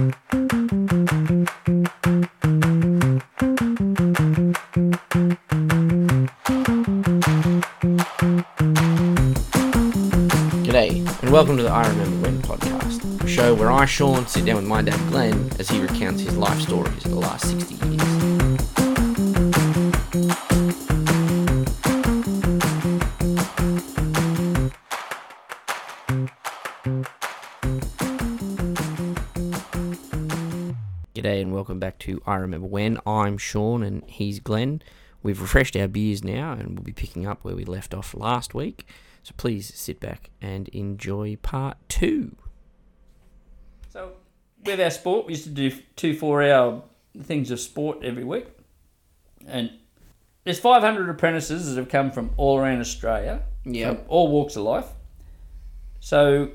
G'day, and welcome to the I Remember When podcast, a show where I, Sean, sit down with my dad Glenn as he recounts his life stories of the last 60 years. To I Remember When. I'm Sean, and he's Glenn. We've refreshed our beers now, and we'll be picking up where we left off last week. So please sit back and enjoy part two. So, with our sport, we used to do two four-hour things of sport every week, and there's 500 apprentices that have come from all around Australia, from all walks of life. So,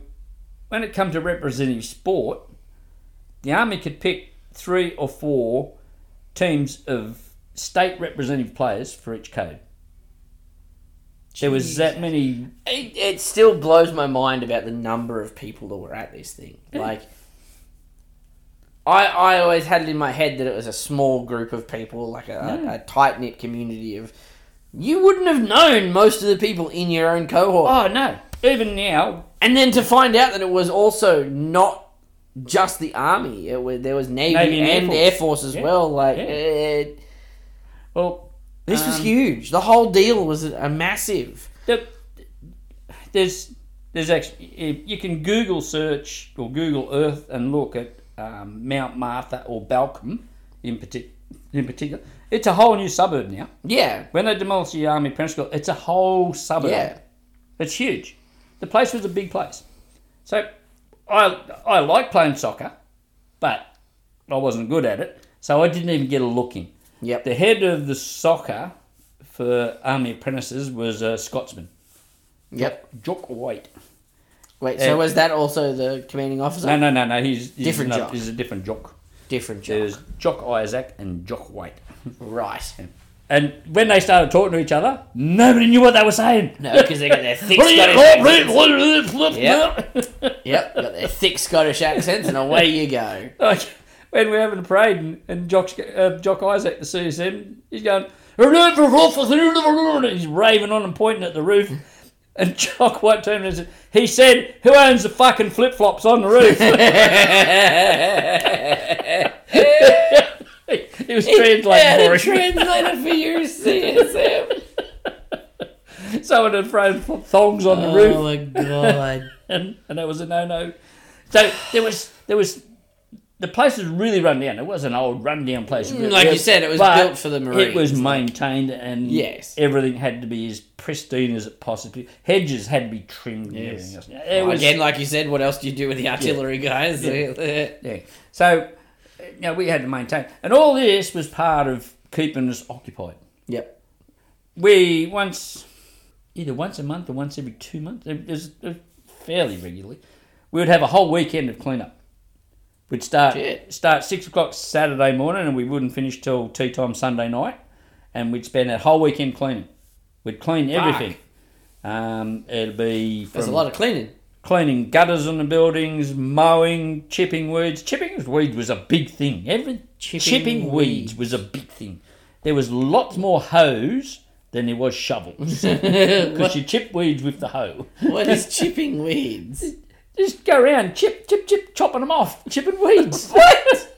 when it comes to representative sport, the army could pick three or four teams of state representative players for each code. There was that many. It, it still blows my mind about the number of people that were at this thing. Like, I I always had it in my head that it was a small group of people, like a, a tight knit community of. You wouldn't have known most of the people in your own cohort, Oh no! Even now, and then to find out that it was also not just the army. It was there was navy, Navy and Air Force. air force as Yeah. well. Like Yeah. it, well, this was Um, huge. The whole deal was a, a massive. the, there's there's actually you can Google search or Google Earth and look at um, Mount Martha or Balcombe in particular. In particular, it's a whole new suburb now. Yeah, When they demolished the army school, it's a whole suburb. yeah. It's huge. The place was a big place. So I I like playing soccer, but I wasn't good at it, so I didn't even get a look in. Yep. The head of the soccer for army apprentices was a Scotsman, Yep. Jock White. Wait, so was that also the commanding officer? No, no, no, no. He's, he's Different no, Jock. He's a different Jock. Different job. There's Jock Isaac and Jock White. Right. And when they started talking to each other, nobody knew what they were saying. No, because they got their thick Scottish accents. Yep. Yep, got their thick Scottish accents, and away you go. like when we're having a parade and, and Jock, uh, Jock Isaac, the CSM, he's going, he's raving on and pointing at the roof. And Jock White turned and said, he said, who owns the fucking flip flops on the roof? He was translating Yeah, for translator for your CSM. Someone had thrown thongs on the roof. Oh my god. and, and that was a no no. So there was there was the place was really run down. It was an old run down place. Mm, like you said, it was built for the marine. It was maintained and Yes. everything had to be as pristine as it possibly. Hedges had to be trimmed and everything else. It Well, was, Again, like you said, what else do you do with the artillery guys? yeah. So you know, we had to maintain, and all this was part of keeping us occupied. Yep. we once either once a month or once every two months it was fairly regularly we would have a whole weekend of cleanup we'd start Shit. start six o'clock saturday morning and we wouldn't finish till tea time sunday night and we'd spend that whole weekend cleaning we'd clean everything um, it'll be There's a lot of cleaning. Cleaning gutters on the buildings mowing chipping weeds chipping weeds was a big thing every Chipping chipping, weeds was a big thing there was lots more hoes than there was shovels because you chip weeds with the hoe. What is chipping weeds? Just go around, chip, chip, chip, chopping them off, chipping weeds. what?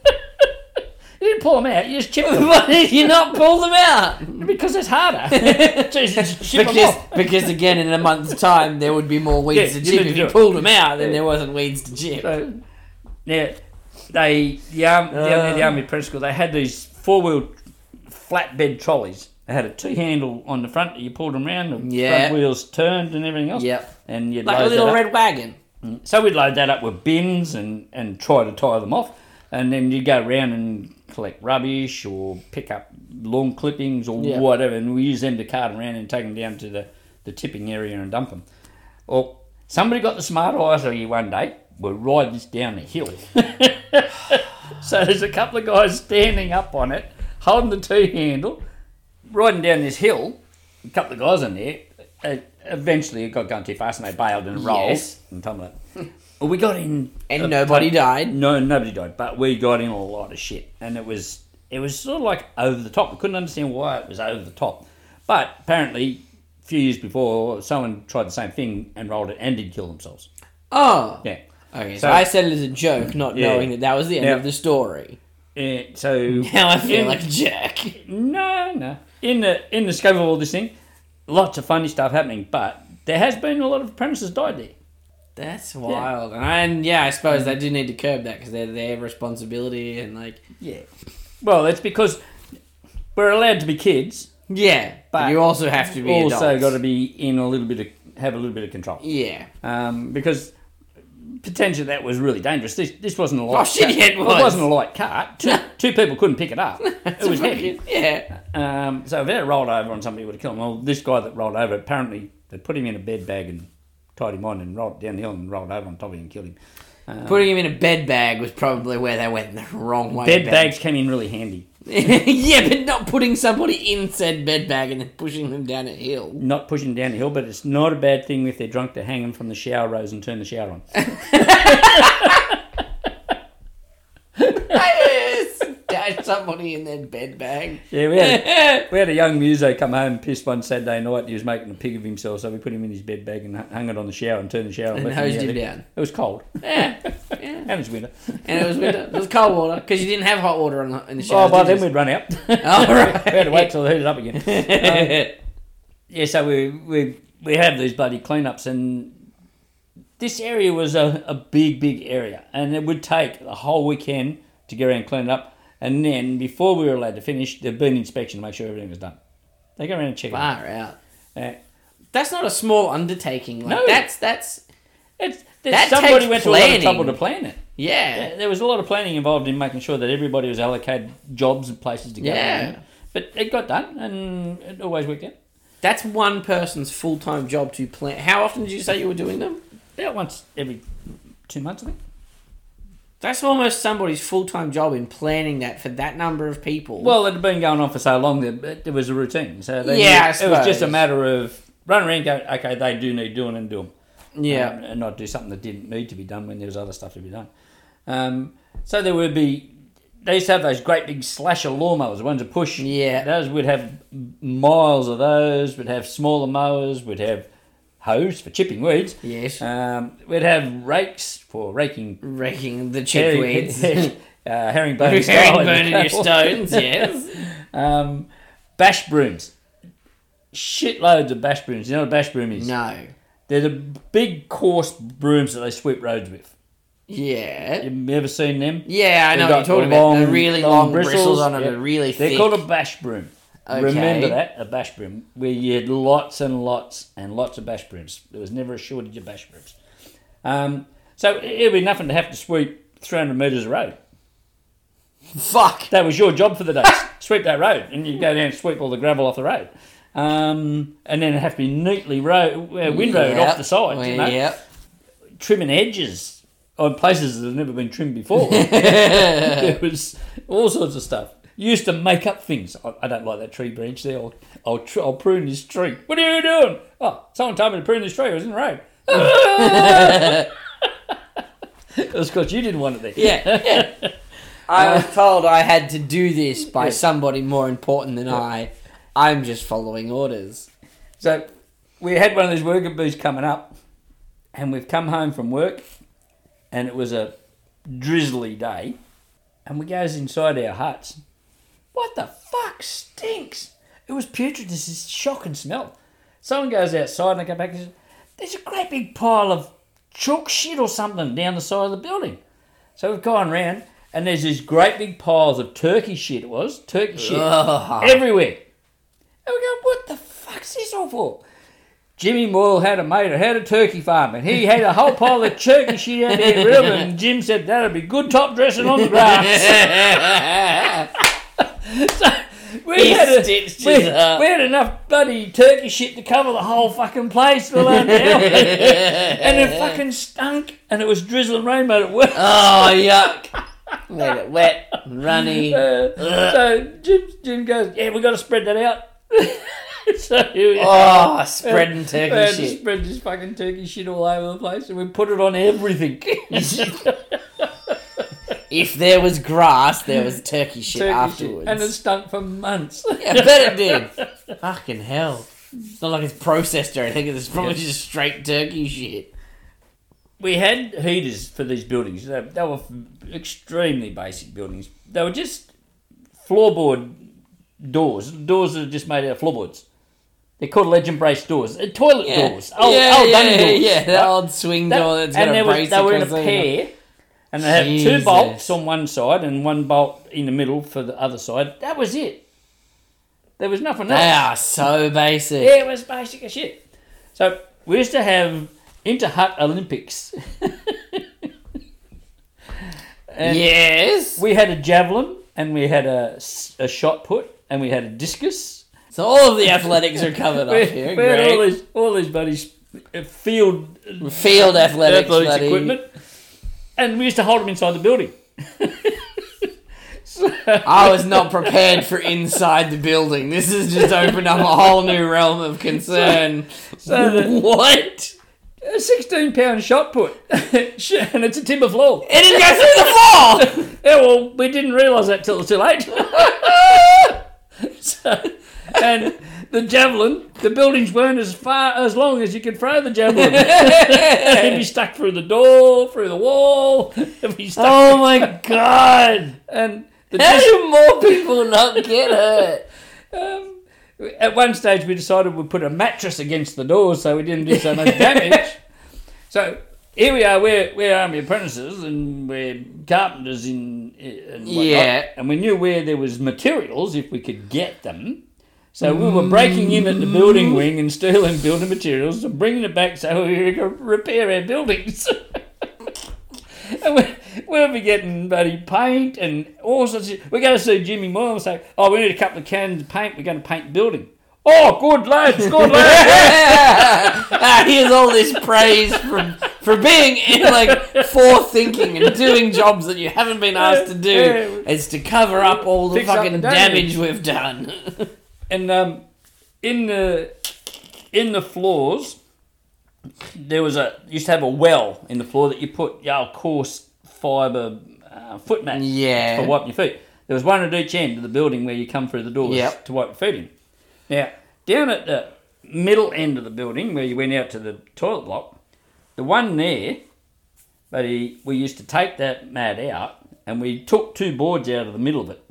You didn't pull them out, you just chip them Why did you not pull them out? because it's harder. you them Because, off. because again, in a month's time, there would be more weeds Yeah, to you chip. need to If do you it. pulled them out, then Yeah. there wasn't weeds to chip. So, now, they, the, arm, the, Uh. the Army School, they had these four wheel flatbed trolleys. They had a two handle on the front that you pulled them around, the Yeah. front wheels turned and everything else. Yep. And you'd Like a little red wagon. So we'd load that up with bins and, and try to tie them off. And then you'd go around and collect rubbish or pick up lawn clippings or Yeah. whatever. And we use them to cart around and take them down to the, the tipping area and dump them. Well, somebody got the smart idea one day. We'll ride this down the hill. so there's a couple of guys standing up on it, holding the T handle, riding down this hill. A couple of guys in there. Uh, eventually, it got going too fast and they bailed and rolled. Yes. And Tom like, we got in, And nobody died. No, nobody died, but we got in a lot of shit, and it was it was sort of like over the top. We couldn't understand why it was over the top, but apparently, a few years before, someone tried the same thing and rolled it and did kill themselves. Oh. Yeah. Okay, so, So- I said it as a joke, not Yeah. knowing that that was the end Now- of the story. So Now I feel in- like a jerk. No, no. In the in the scope of all this thing, lots of funny stuff happening, but there has been a lot of apprentices died there. That's wild. And yeah, I suppose they do need to curb that because they're their responsibility and like Yeah. Well, it's because we're allowed to be kids, yeah, but, But you also have to be also adults. got to be in a little bit of have a little bit of control. yeah. Um, because potentially that was really dangerous. This this wasn't a light. Oh, shit, cart. yeah, it Well, was. wasn't a light cart. Two, two people couldn't pick it up. it was heavy. Yeah. Um, so if it rolled over on somebody, it would have killed him. Well, this guy that rolled over, apparently they put him in a bed bag and tied him on and rolled down the hill and rolled over on top of him and killed him. Uh, putting him in a bed bag was probably where they went the wrong way. Bed about bags came in really handy. yeah, but not putting somebody in said bed bag and then pushing them down a hill. Not pushing down the hill, but it's not a bad thing if they're drunk to hang them from the shower rose and turn the shower on. Somebody in their bed bag. Yeah, we had, we had a young muso come home pissed one Saturday night. He was making a pig of himself, so we put him in his bed bag and hung it on the shower and turned the shower on. And hosed him down. It was cold. Yeah. And it was winter. And it was winter. It was cold water because you didn't have hot water in the, in the shower. Oh, by then we'd run out. All right. we had to wait till they heated up again. Um, yeah, so we, we we have these bloody cleanups, and this area was a, a big, big area, and it would take the whole weekend to get around and clean it up. And then before we were allowed to finish, there'd be an inspection to make sure everything was done. They go around and check it. Far out. Uh, That's not a small undertaking. Like, No. That's that's it's, That somebody went to a lot of trouble to plan it. yeah. Yeah, there was a lot of planning involved in making sure that everybody was allocated jobs and places to go. Yeah. in. But it got done, and it always worked out. That's one person's full time job to plan. How often did you say you were doing them? About once every two months, I think. That's almost somebody's full time job in planning that for that number of people. Well, it had been going on for so long that it was a routine. So they Yeah, knew- it was just a matter of run around, go, okay, they do need doing and do them. yeah. Um, and not do something that didn't need to be done when there was other stuff to be done. Um, so there would be, they used to have those great big slasher lawnmowers, the ones that push. Yeah. Those would have miles of those. We'd have smaller mowers. We'd have hoes for chipping weeds. yes. Um, we'd have rakes for raking Raking the herring, chickweeds. uh, herringbone style. Herring burning your stones, yes. Um, bash brooms. Shitloads of bash brooms. You know what a bash broom is? No. They're the big coarse brooms that they sweep roads with. Yeah. You ever seen them? Yeah, I know They've what you're talking about. The really long long, bristles, bristles, on them are really They're thick. called a bash broom. Okay. Remember that, a bash broom, where you had lots and lots and lots of bash brooms. There was never a shortage of bash brooms. Um, so it'd be nothing to have to sweep 300 metres of road. Fuck. That was your job for the day. sweep that road, and you go down and sweep all the gravel off the road. Um, and then it'd have to be neatly road, uh, windrowed Yep. off the side. You know? Yep. Trimming edges on places that have never been trimmed before. there was all sorts of stuff. Used to make up things. I, I don't like that tree branch there. I'll, I'll, tr- I'll prune this tree. What are you doing? Oh, someone told me to prune this tree. It was in the road. it was because you didn't want it there. Yeah. yeah. I was told I had to do this by somebody more important than I. I'm just following orders. So we had one of these worker bees coming up, and we've come home from work, and it was a drizzly day, and we goes inside our huts. What the fuck stinks? It was putrid. This is shocking smell. Someone goes outside and they come back and says, "There's a great big pile of chalk shit or something down the side of the building." So we've gone round, and there's these great big piles of turkey shit. It was turkey shit Ugh. everywhere. And we go, what the fuck's this all for? Jimmy Moyle had a mate who had a turkey farm, and he had a whole pile of turkey shit out there rid of it, and Jim said that'd be good top dressing on the grass. so we had, a, we, we had enough bloody turkey shit to cover the whole fucking place, let alone the hell. and it fucking stunk, and it was drizzling rain, made it worse. Oh, yuck. Made it wet and runny. Uh, so Jim, Jim goes, yeah, we've got to spread that out. so here we are. Oh, spreading turkey had to shit. spread this fucking turkey shit all over the place, and we put it on everything. If there was grass, there was turkey shit Turkey shit. afterwards. and it stunk for months. I bet it did. Fucking hell. It's not like it's processed or anything. It's probably just straight turkey shit. we had heaters for these buildings. They, they were extremely basic buildings. They were just floorboard doors, doors that are just made out of floorboards. They're called ledge and brace doors, uh, toilet Yeah. doors, old, yeah, old yeah, dunny doors. Yeah, that old swing That- door that's got and a there was, brace they were in a across the- pair, and they had two Jesus. bolts on one side and one bolt in the middle for the other side. That was it. There was nothing else. They are so basic. Yeah, it was basic as shit. So we used to have inter hut Olympics. and yes. we had a javelin and we had a, a shot put and we had a discus. So all of the athletics are covered up here. we had all Great. these all these buddies uh, field Field athletics, athletics bloody- equipment, and we used to hold them inside the building. I was not prepared for inside the building. This has just opened up a whole new realm of concern. So the- what? A sixteen pound shot put, and it's a timber floor. It didn't go through the floor. Yeah, well, we didn't realise that till it was too late. so, and the javelin, the buildings weren't as far as long as you could throw the javelin. It'd be stuck through the door, through the wall. It'd be stuck. oh my god! And the How dis- do more people not get hurt? um, at one stage, we decided we'd put a mattress against the door so we didn't do so much damage. so here we are, we're, we're army apprentices and we're carpenters in and Yeah. and we knew where there was materials if we could get them. So we were breaking in at the building wing and stealing building materials and bringing it back so we could repair our buildings. and we, we'll be getting bloody paint and all sorts of... We're going to see Jimmy Moore and say, oh, we need a couple of cans of paint. We're going to paint the building. Oh, good lads, good lads. Ah, here's all this praise from for being like forthinking and doing jobs that you haven't been asked to do. It's to cover up all the Fix fucking the damage. damage we've done. And um, in the in the floors, there was a used to have a well in the floor that you put your coarse fibre uh, foot mat Yeah. for wiping your feet. There was one at each end of the building where you come through the doors Yep. to wipe your feet in. Now, down at the middle end of the building where you went out to the toilet block, the one there, but he, we used to take that mat out and we took two boards out of the middle of it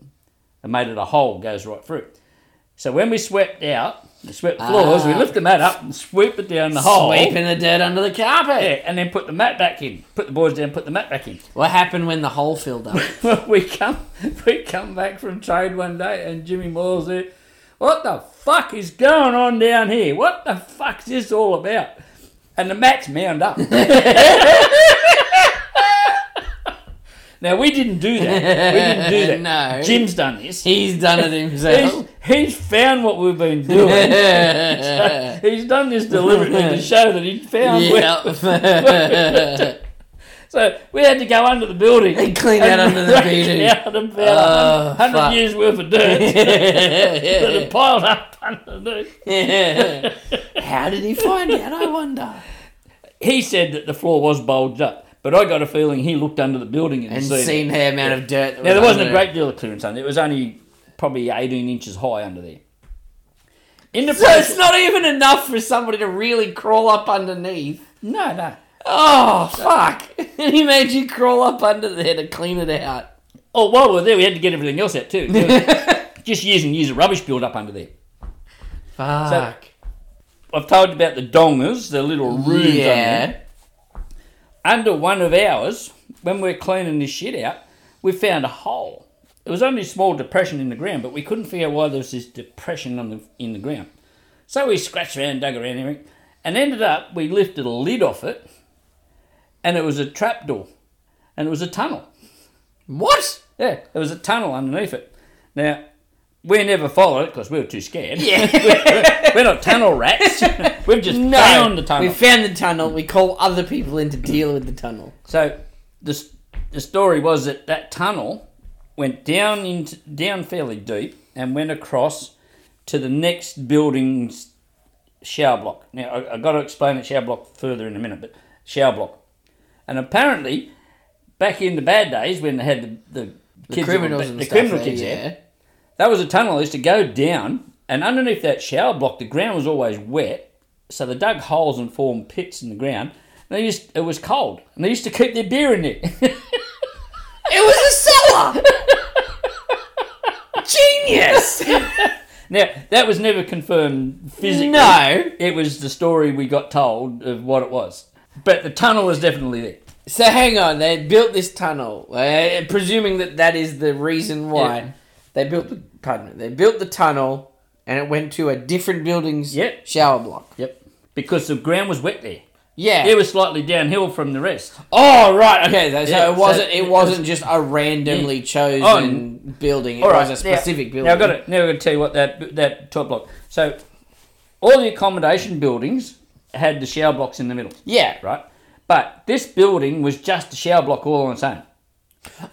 and made it a hole goes right through. So when we swept out, the swept floors, we Ah. lift the mat up and sweep it down the hole. Sweeping the dirt under the carpet. Yeah, and then put the mat back in. Put the boards down, put the mat back in. What happened when the hole filled up? we come we come back from trade one day and Jimmy Moore's there. What the fuck is going on down here? What the fuck's this all about? And the mat's mound up. now we didn't do that. We didn't do that. No. Jim's done this. He's done it He's, himself. he's found what we've been doing. he's done this deliberately to show that he found where, yeah. So we had to go under the building And clean out under the building. out about Oh, hundred fuck. years worth of dirt that had piled up underneath. How did he find out? I wonder. He said that the floor was bulged up, but I got a feeling he looked under the building and, And seen. seen the amount of dirt. That Now there was wasn't a great deal of clearance under it. It was only probably eighteen inches high under there. In the So process, it's not even enough for somebody to really crawl up underneath. no, no. Oh fuck! He made you crawl up under there to clean it out. Oh, while we were there, we had to get everything else out too. Just years and years of rubbish built up under there. Fuck. I've told you about the dongas, the little rooms under there. yeah. Under one of ours, when we are cleaning this shit out, we found a hole. It was only a small depression in the ground, but we couldn't figure out why there was this depression on the, in the ground. So we scratched around, dug around, everything, and ended up we lifted a lid off it, and it was a trapdoor, and it was a tunnel. What? Yeah, there was a tunnel underneath it. Now, we never followed it because we were too scared. Yeah. we're, we're not tunnel rats. We've just No. found the tunnel. We found the tunnel. We call other people in to deal with the tunnel. So the, the story was that that tunnel went down into down fairly deep and went across to the next building's shower block. Now, I, I've got to explain the shower block further in a minute, but shower block. And apparently, back in the bad days when they had the, the, The kids criminals and the stuff criminal there, kids yeah. there, that was a tunnel used to go down, and underneath that shower block, the ground was always wet, so they dug holes and formed pits in the ground. And they used, it was cold, and they used to keep their beer in there. It was a cellar. Genius. now, that was never confirmed physically. no. It was the story we got told of what it was. But the tunnel was definitely there. So hang on, they built this tunnel, uh, presuming that that is the reason why Yeah. They built. The, pardon me, they built the tunnel, and it went to a different building's Yep. shower block. Yep. Because the ground was wet there. Yeah. It was slightly downhill from the rest. oh right, okay. So Yeah, it wasn't. so it it wasn't just a randomly chosen Oh, building. It All was a specific now, building. Now I've got to now I've got to tell you what that that top block. So all the accommodation buildings had the shower blocks in the middle, Yeah. right? But this building was just a shower block all on its own.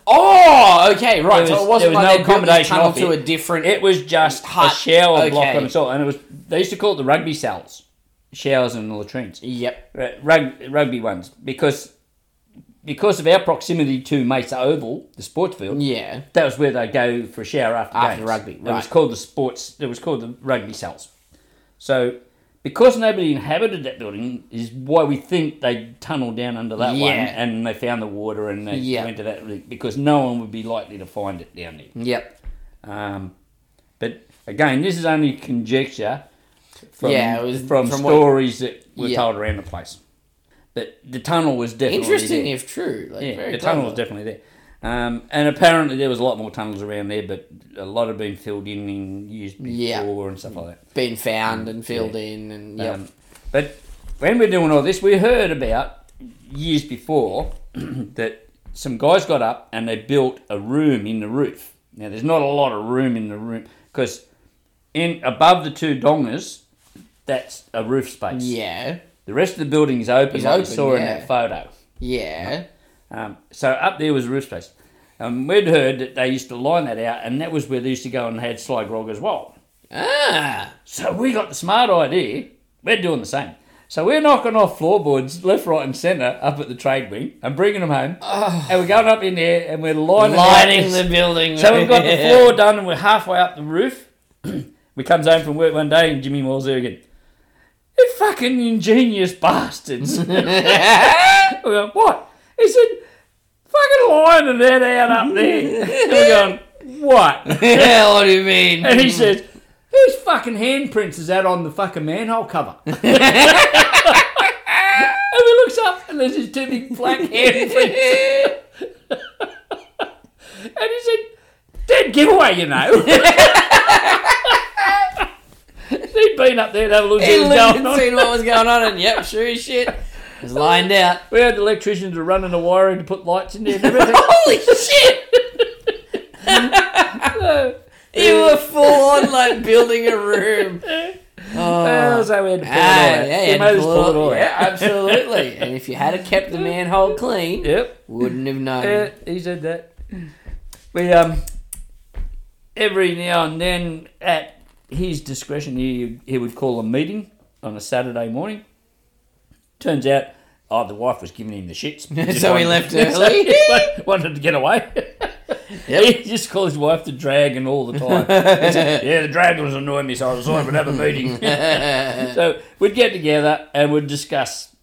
Oh, okay, right. There so it wasn't was like no they built this accommodation tunnel to it. a different. It was just Hut, a shower block okay. on its own, and it was they used to call it the rugby cells, showers and latrines. yep. Rug, rugby ones because because of our proximity to Mesa Oval, the sports field. Yeah. That was where they go for a shower after, After games. rugby, It was called the sports. It was called the rugby cells. So because nobody inhabited that building is why we think they tunneled down under that one and they found the water and they Yeah. went to that because no one would be likely to find it down there. Yep. Um, but again, this is only conjecture from, Yeah, was from, from what- stories that were Yeah. told around the place. But the tunnel was definitely Interesting there. if true. Like, yeah, the tunnel was definitely there. Um, and apparently there was a lot more tunnels around there, but a lot have been filled in and used before Yeah. and stuff like that. been found and filled Yeah. in and yep. Um, but when we're doing all this, we heard about years before that some guys got up and they built a room in the roof. Now, there's not a lot of room in the room because in above the two dongas, that's a roof space. yeah. The rest of the building is open, Is like we open, saw in that photo. Yeah. Um, so up there was a roof space. Um, we'd heard that they used to line that out, and that was where they used to go and had sly grog as well. Ah. So we got the smart idea. We're doing the same. So we're knocking off floorboards left, right, and centre up at the trade wing and bringing them home. And we're going up in there and we're lining, Lining the building. So we've got the floor done and we're halfway up the roof. we comes home from work one day and Jimmy Moore's there again. You fucking ingenious bastards. we what? He said, fucking lining that out up there. and we're going, what? yeah, what do you mean? And he says, whose fucking handprints is that on the fucking manhole cover? and we looks up and there's these two big black handprints. and he said, dead giveaway, you know. He'd been up there to have a look at He what was looked going and on. seen what was going on, and yep, sure as shit, was lined out. We had electricians running run the wiring to put lights in there and everything. Holy shit! So, You were full on like building a room. uh, Oh. so we had to pull Ah, it all yeah, We you made us pull it it- all yeah, absolutely. And if you had kept the manhole clean, Yep. wouldn't have known. Yeah, he said that. We um every now and then at his discretion he he would call a meeting on a Saturday morning. Turns out oh the wife was giving him the shits. So he left early? wanted to get away. He just called his wife the dragon all the time. Said, yeah, the dragon was annoying me, so I decided we'd have a meeting. so we'd get together and we'd discuss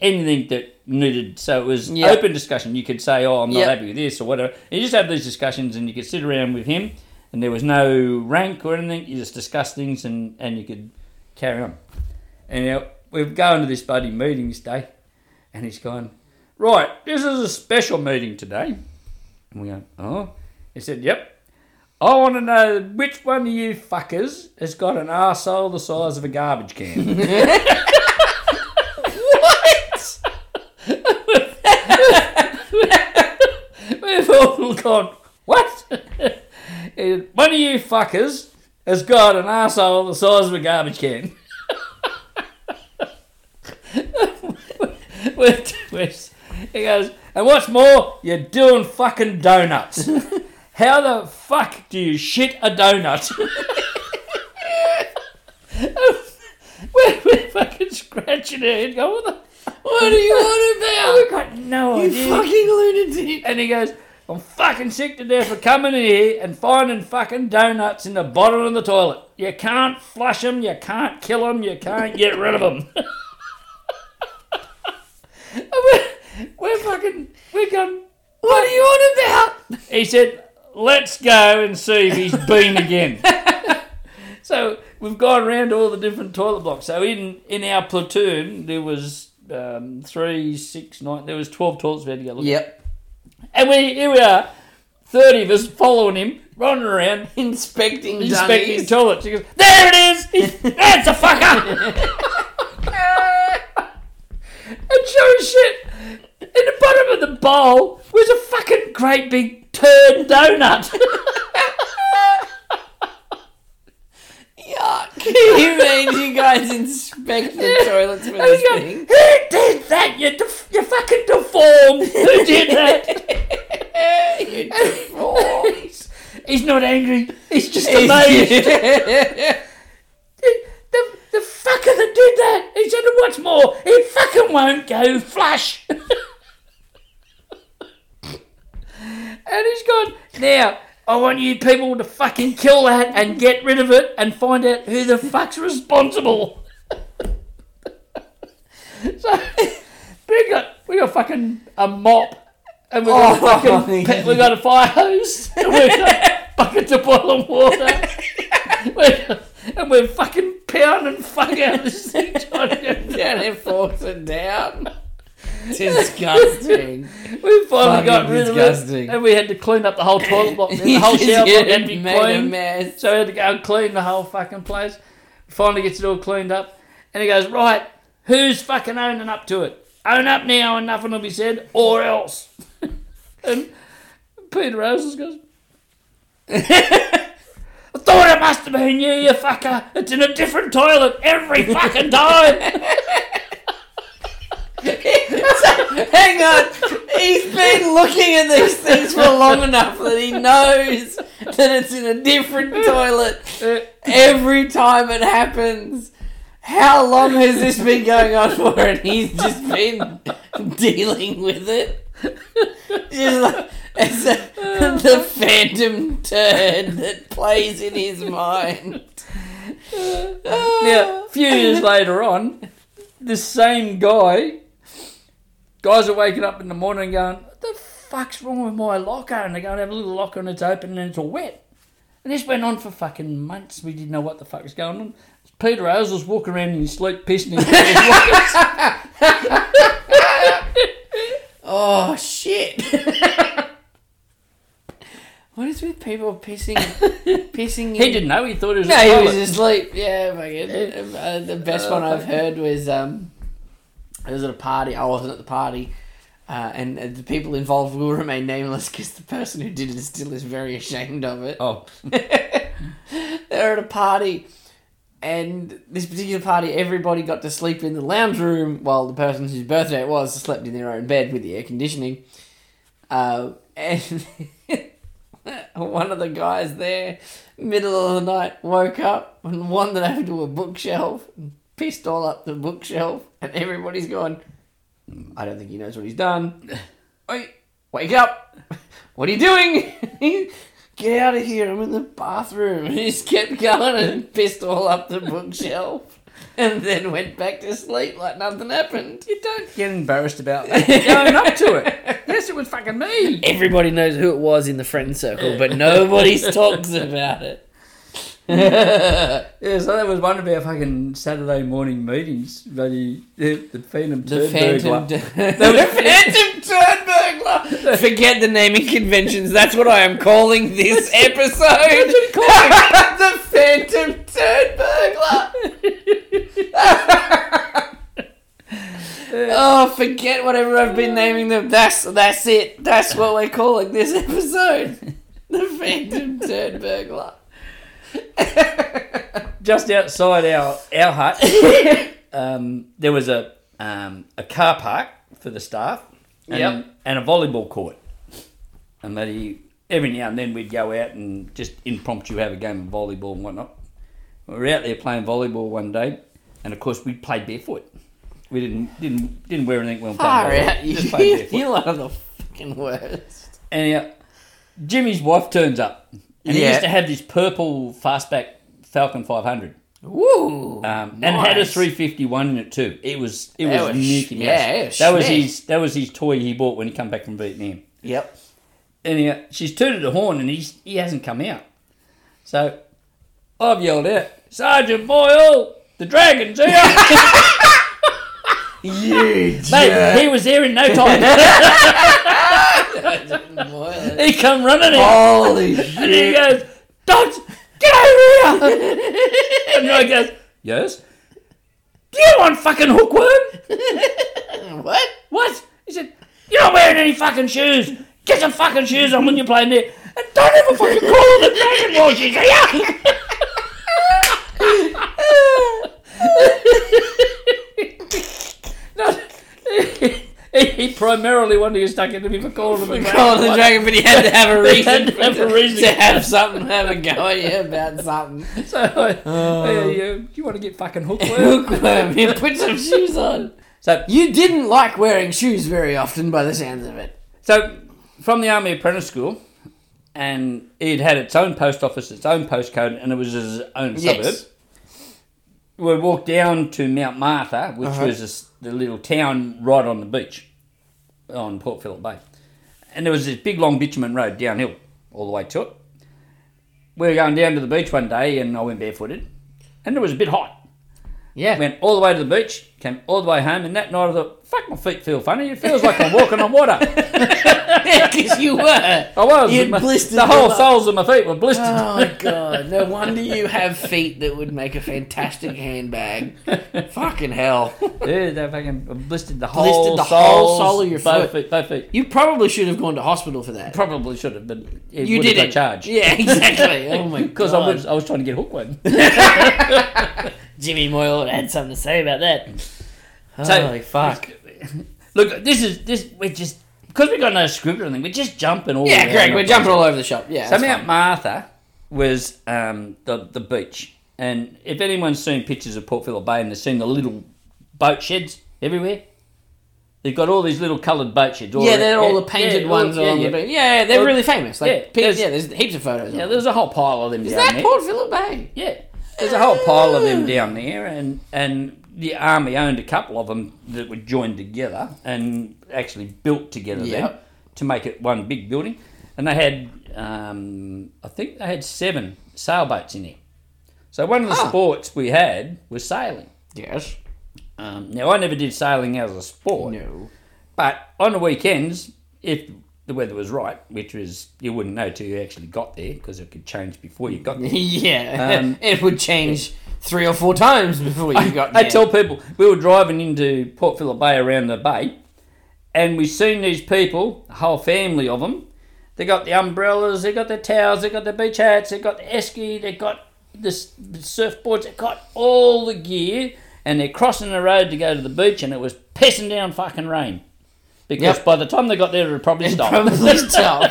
anything that needed. So it was Yep. open discussion. You could say, "Oh, I'm not Yep. happy with this" or whatever. You just have these discussions, and you could sit around with him, and there was no rank or anything. You just discuss things, and and you could carry on. And now we've gone to this bloody meeting this day, and he's gone. Right, this is a special meeting today. And we go, oh. He said, yep. I want to know which one of you fuckers has got an arsehole the size of a garbage can. What? We've all gone, what? One of you fuckers has got an arsehole the size of a garbage can. We're- he goes, and what's more, you're doing fucking donuts. How the fuck do you shit a donut? we're, we're fucking scratching our head, going, what the What are you on about? We've got no You idea. fucking lunatic. And he goes, I'm fucking sick to death of coming in here and finding fucking donuts in the bottom of the toilet. You can't flush them, you can't kill them, you can't get rid of them. We're, we're fucking, we're going, What are you on about? he said, let's go and see if he's been again. so we've gone around to all the different toilet blocks. So in, in our platoon, there was um, three, six, nine, there was 12 toilets we had to go look at. Yep. And we here we are, thirty of us following him, running around, Inspecting inspecting dummies. toilets. He goes, "There it is! He's- That's a fucker!" and sure as shit, in the bottom of the bowl was a fucking great big turd donut. Yuck. you mean you guys inspect the toilets for this going, thing? "Who did that? You, def- you fucking deformed! Who did that?" you deformed. He's not angry. He's just amazed. the, the, the fucker that did that. He said, and what's more, he fucking won't go flush. And he's gone, now, I want you people to fucking kill that and get rid of it and find out who the fuck's responsible. so, we got, we got fucking a mop. And we got, Oh, a fucking, yeah. we got a fire hose. And we got buckets of boiling water. We're- and we're fucking pounding fuck out this thing trying to get Down and force it down. Disgusting. We finally Fucking got rid disgusting. of it, and we had to clean up the whole toilet block. The whole shower block had to be cleaned, so we had to go and clean the whole fucking place. Finally gets it all cleaned up, and he goes, "Right, who's fucking owning up to it? Own up now, and nothing will be said, or else." and Peter Roses goes. I thought it must have been you, you fucker. It's in a different toilet every fucking time. Hang on. He's been looking at these things for long enough that he knows that it's in a different toilet every time it happens. How long has this been going on for? And he's just been dealing with it. Like, it's a, the phantom turd that plays in his mind. Now, a few years later on, this same guy, guys are waking up in the morning going, What the fuck's wrong with my locker? And they go and have a little locker and it's open and it's all wet. And this went on for fucking months. We didn't know what the fuck was going on. Peter Owes was walking around in his sleep pissing in his lockers. Oh shit! what is with people pissing, pissing? He in- didn't know. He thought it was No, he was asleep. Yeah, fucking. Uh, the best one I've heard was um, I was at a party. I wasn't at the party, uh, and uh, the people involved will remain nameless because the person who did it still is very ashamed of it. Oh, They're at a party, and this particular party, everybody got to sleep in the lounge room while the person whose birthday it was slept in their own bed with the air conditioning. Uh, and one of the guys there, middle of the night, woke up and wandered over to a bookshelf and pissed all up the bookshelf, and everybody's gone. I don't think he knows what he's done. Wait, wake up! What are you doing? Get out of here! I'm in the bathroom. And he just kept going and pissed all up the bookshelf, and then went back to sleep like nothing happened. you don't get embarrassed about that. Going up to it. Yes, it was fucking me. Everybody knows who it was in the friend circle, but nobody talks about it. Yeah, so that was one of our fucking Saturday morning meetings. Bloody the, the Phantom The Phantom, the Phantom Turd Burglar. Forget the naming conventions. That's what I am calling this episode. the Phantom Turd Burglar. oh, forget whatever I've been naming them. That's that's it. That's what we're calling this episode. The Phantom Turd Burglar. Just outside our our hut, um, there was a um, a car park for the staff, and, Yep. and a volleyball court. And that he every now and then we'd go out and just impromptu have a game of volleyball and whatnot. we were out there playing volleyball one day, and of course we played barefoot. We didn't didn't didn't wear anything when we Far playing out. You, Just played barefoot. you're one of the fucking worst. And uh, Jimmy's wife turns up, and he Yeah. used to have this purple fastback Falcon 500, Woo! um, and had a 351 in it too. It was it That was was- Mouse. yeah, it was that was his that was his toy he bought when he come back from Vietnam. Yep. And uh, she's tooted the horn, and he's he hasn't come out. So I've yelled out, Sergeant Boyle, the dragon's here. You Mate, he was there in no time. he come running out. Holy And he goes, Don't get over here! and Roy goes, Yes? Do you want fucking hookworm? what? What? He said, You're not wearing any fucking shoes. Get some fucking shoes on when you're playing there. And don't ever fucking call her the dragon while she's here. no, he, primarily wanted to get stuck into me for calling him a dragon. The dragon, but he had to have a reason. to have a reason. to have something, have a go at you about something. So, uh, uh, do you want to get fucking hookworm? Hookworm, you put some shoes on. so, You didn't like wearing shoes very often, by the sounds of it. so from the Army Apprentice School, and it had its own post office, its own postcode, and it was its own suburb. Yes. We walked down to Mount Martha, which Uh-huh. was this, the little town right on the beach, on Port Phillip Bay, and there was this big long bitumen road downhill all the way to it. We were going down to the beach one day, and I went barefooted, and it was a bit hot. Yeah. Went all the way to the beach, came all the way home, and that night I thought, fuck, my feet feel funny. It feels like I'm walking on water. Because you were. I was. You'd My- blistered the whole soles of my feet were blistered. Oh my god! No wonder you have feet that would make a fantastic handbag. Fucking hell! yeah, they fucking blistered the Blistered whole the whole soles, sole of your both foot. Feet, both feet. You probably should have gone to hospital for that. Probably should have, but it You didn't. got charged. Yeah, exactly. Oh my god! Because I was, I was trying to get hookworm. Jimmy Moyle had something to say about that. So- Holy fuck! Look, this is this. We're just because we got no script or anything. We're just jumping all. Yeah, around Greg, the we're place. jumping all over the shop. Yeah, So that's Mount fine. Martha was um, the the beach, and if anyone's seen pictures of Port Phillip Bay and they've seen the little boat sheds everywhere, they've got all these little coloured boat sheds. all yeah, they're all yeah, the painted yeah, ones all- along yeah, the beach. Yeah, they're Well, really famous. Like, yeah, there's- yeah, there's heaps of photos. Yeah, of there's a whole pile of them Is down that there. Port Phillip Bay? Yeah, there's a whole pile of them down there, and and the army owned a couple of them that were joined together and actually built together then to make it one big building. And they had, um, I think they had seven sailboats in there. So one of the Ah. sports we had was sailing. Yes. Um, now I never did sailing as a sport, No. but on the weekends, if the weather was right, which was you wouldn't know till you actually got there because it could change before you got there. yeah, Um, it would change three or four times before you got there. I tell people we were driving into Port Phillip Bay around the bay, and we seen these people, a whole family of them. They got the umbrellas, they got the towels, they got the beach hats, they got the esky, they got the the surfboards, they got all the gear, and they're crossing the road to go to the beach, and it was pissing down fucking rain. Because Yep. by the time they got there, it would probably stopped. Probably stop.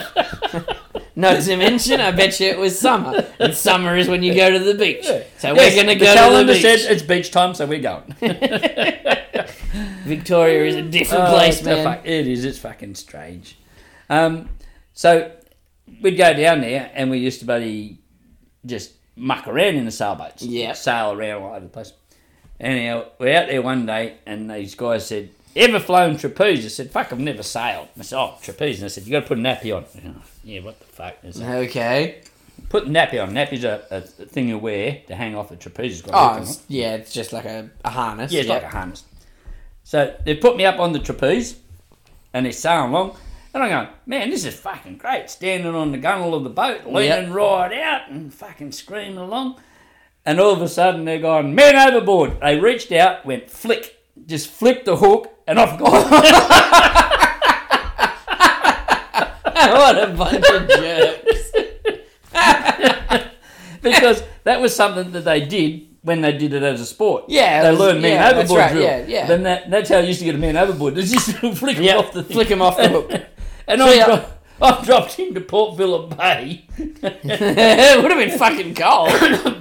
Not to mention, I bet you it was summer, and summer is when you go to the beach. So Yes, we're going to go to the calendar said it's beach time, so we're going. Victoria is a different Oh, place, man. fuck- it is. It's fucking strange. Um, so we'd go down there, and we used to buddy just muck around in the sailboats. Yep. sail around all over the place. Anyhow, we're out there one day, and these guys said, "Ever flown trapeze?" I said, "Fuck, I've never sailed." I said, "Oh, trapeze," and I said, "You got to put a nappy on." Oh, yeah, what the fuck? I said, Okay. Put the nappy on. Nappy's a, a thing you wear to hang off a trapeze. Got Oh, it's, yeah, it's just like a, a harness. Yeah, it's like a harness. So they put me up on the trapeze and they're sailing along. And I'm going, man, this is fucking great. Standing on the gunwale of the boat, leaning right out and fucking screaming along. And all of a sudden they're going, men overboard. They reached out, went flick, just flicked the hook and off gone. what a bunch of jerks. because that was something that they did when they did it as a sport. Yeah, They was- learned man yeah, overboard right, drill. yeah, yeah. Then that, that's how you used to get a man overboard. Just flick him Yeah, off the thing. flick him off the hook. And yeah. go- I've dropped into Port Phillip Bay. it would have been fucking cold.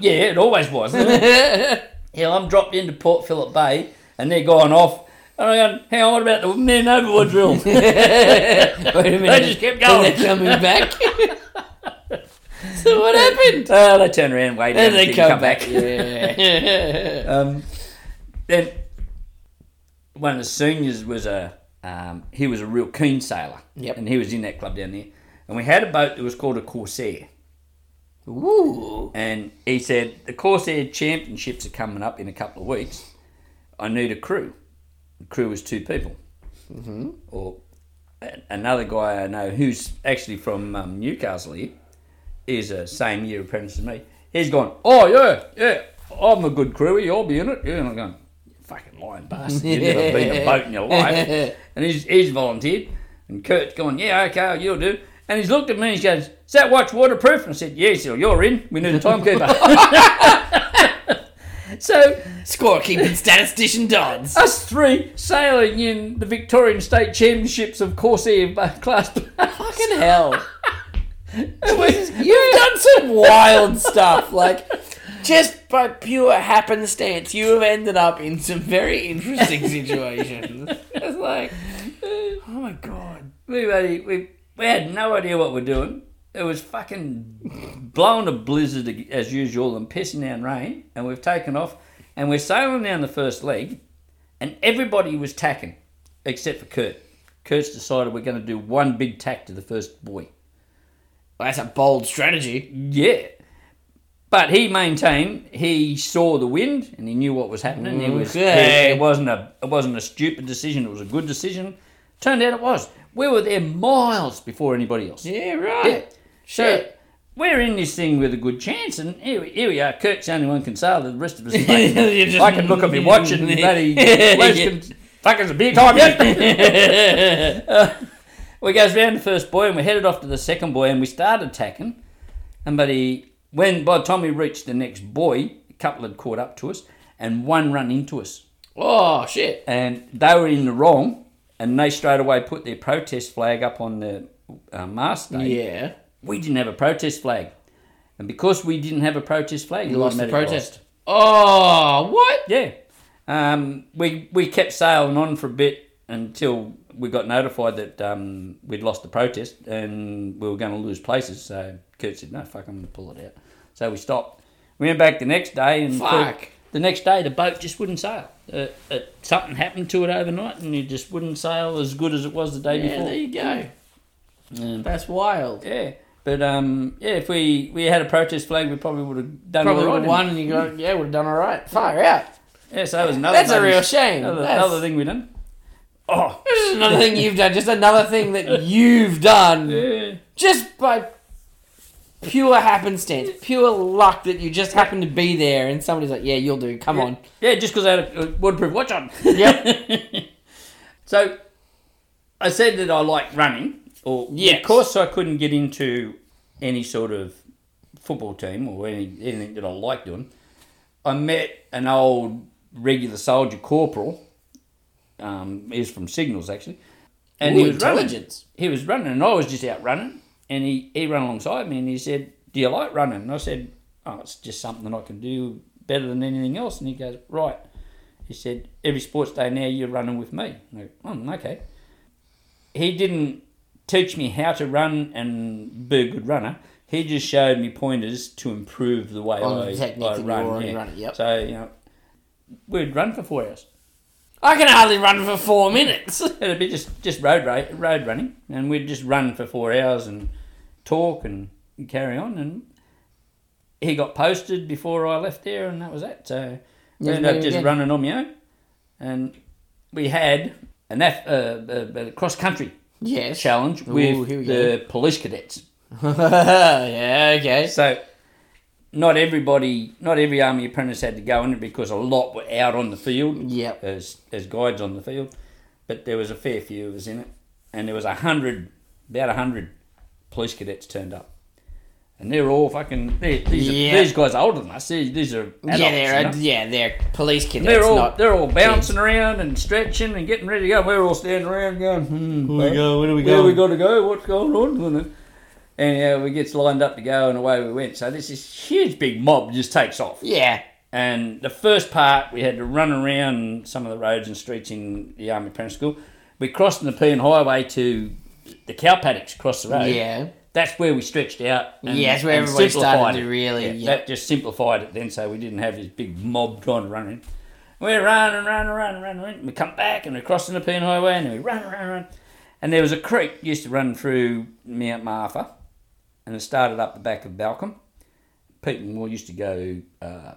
yeah, it always was. yeah, I'm dropped into Port Phillip Bay, and they're going off. And I go, hang on, what about the men overboard drill? Wait a minute. They just kept And going. they're coming back. so what happened? Uh, they turn around, wait, And they and come, come back. back. Yeah. Um, then one of the seniors was a um, he was a real keen sailor. Yep. And he was in that club down there. And we had a boat that was called a Corsair. Ooh. And he said the Corsair Championships are coming up in a couple of weeks. I need a crew. The crew was two people. Mm-hmm. Or another guy I know who's actually from um, Newcastle here is a same year apprentice as me. He's gone, oh yeah, yeah, I'm a good crewie, I'll be in it. Yeah, and I'm going, you fucking lying bastard, you've never been in a boat in your life. And he's, he's volunteered. And Kurt's going, yeah, okay, you'll do. And he's looked at me and he goes, is that watch waterproof? And I said, yes, yeah, you're in. We need a timekeeper. so Scorekeeping statistician Dodds. us three sailing in the Victorian State Championships of Corsair class. Fucking hell. You've done some wild stuff. Like, just by pure happenstance, you have ended up in some very interesting situations. It's like, oh my god. we, we, we, we had no idea what we're doing. It was fucking blowing a blizzard as usual and pissing down rain. And we've taken off and we're sailing down the first leg and everybody was tacking except for Kurt. Kurt's decided we're going to do one big tack to the first buoy. Well, that's a bold strategy. Yeah. But he maintained he saw the wind and he knew what was happening. It was Okay. it, wasn't a it wasn't a stupid decision. It was a good decision. Turned out it was. We were there miles before anybody else. Yeah, right. Yeah. So Shit. we're in this thing with a good chance, and here, we- here we are. Kurt's the only one can sail. The rest of us, just- I can look at me watching, and bloody Les can fuck it's a beer time yet. Uh, we goes round the first buoy and we headed off to the second buoy and we started tacking. And but he, when by the time we reached the next buoy, a couple had caught up to us and one run into us. Oh, shit. And they were in the wrong and they straight away put their protest flag up on the uh, mast. stay. Yeah. We didn't have a protest flag. And because we didn't have a protest flag, You lost the automatically protest. Oh, what? yeah. Um, we we kept sailing on for a bit until we got notified that um, we'd lost the protest and we were going to lose places. So Kurt said, "No, fuck, I'm going to pull it out." So we stopped. We went back the next day and Fuck. the next day the boat just wouldn't sail. Uh, uh, something happened to it overnight and it just wouldn't sail as good as it was the day Yeah, before. there you go. And- That's wild. yeah. But um, yeah, if we, we had a protest flag, we probably would have done Probably all would have won and you got, yeah, would have done all right. Fire out. Yeah, so that was another. That's a real shame. Another, That's- another thing we done. Oh, This is another thing you've done. Just another thing that you've done. yeah. Just by pure happenstance, pure luck that you just happen to be there and somebody's like, yeah, you'll do. Come on. Yeah, just because I had a, a waterproof watch on. Yep. So I said that I like running, or Yes. of course I couldn't get into any sort of football team or any, anything that I like doing. I met an old regular soldier corporal. Um, he was from Signals actually, and he Ooh, was running. He was running, and I was just out running, and he he ran alongside me, and he said, "Do you like running?" And I said, "Oh, it's just something that I can do better than anything else." And he goes, "Right." He said, "Every sports day now you're running with me." And I go, "Oh, okay." He didn't teach me how to run and be a good runner. He just showed me pointers to improve the way On I, the I run. yeah. run it, yep. So you know, we'd run for four hours. I can hardly run for four minutes. It'd be just just road ra- road running, and we'd just run for four hours and talk and carry on. And he got posted before I left there, and that was that. So we ended up just again. running on my own, and we had an F, uh, a, cross country yes. challenge Ooh, with here we the police cadets. yeah, okay. So not everybody, not every army apprentice had to go in it because a lot were out on the field Yep. as as guides on the field, but there was a fair few of us in it, and there was a hundred, about a hundred police cadets turned up. And they're all fucking. They're, these, Yeah. are, these guys are older than us. These, these are adults, yeah, they're you know? yeah, they're police kids. They're all not they're all bouncing around and stretching and getting ready to go. We're all standing around going, hmm, Where we go? Where do we go? where we got to go? What's going on? And yeah, we gets lined up to go, and away we went. So this this huge big mob just takes off. Yeah. And the first part, we had to run around some of the roads and streets in the Army Apprentice School. We crossed the Nepean Highway to the cow paddocks across the road. Yeah. That's where we stretched out. And, Yeah, that's where everybody started to really- Yeah, yeah. That just simplified it then, so we didn't have this big mob trying to run in. We're running, running, running, running, and run and run. We come back and we're crossing the Nepean Highway and we run run and run. And there was a creek used to run through Mount Martha and it started up the back of Balcombe. People more used to go uh,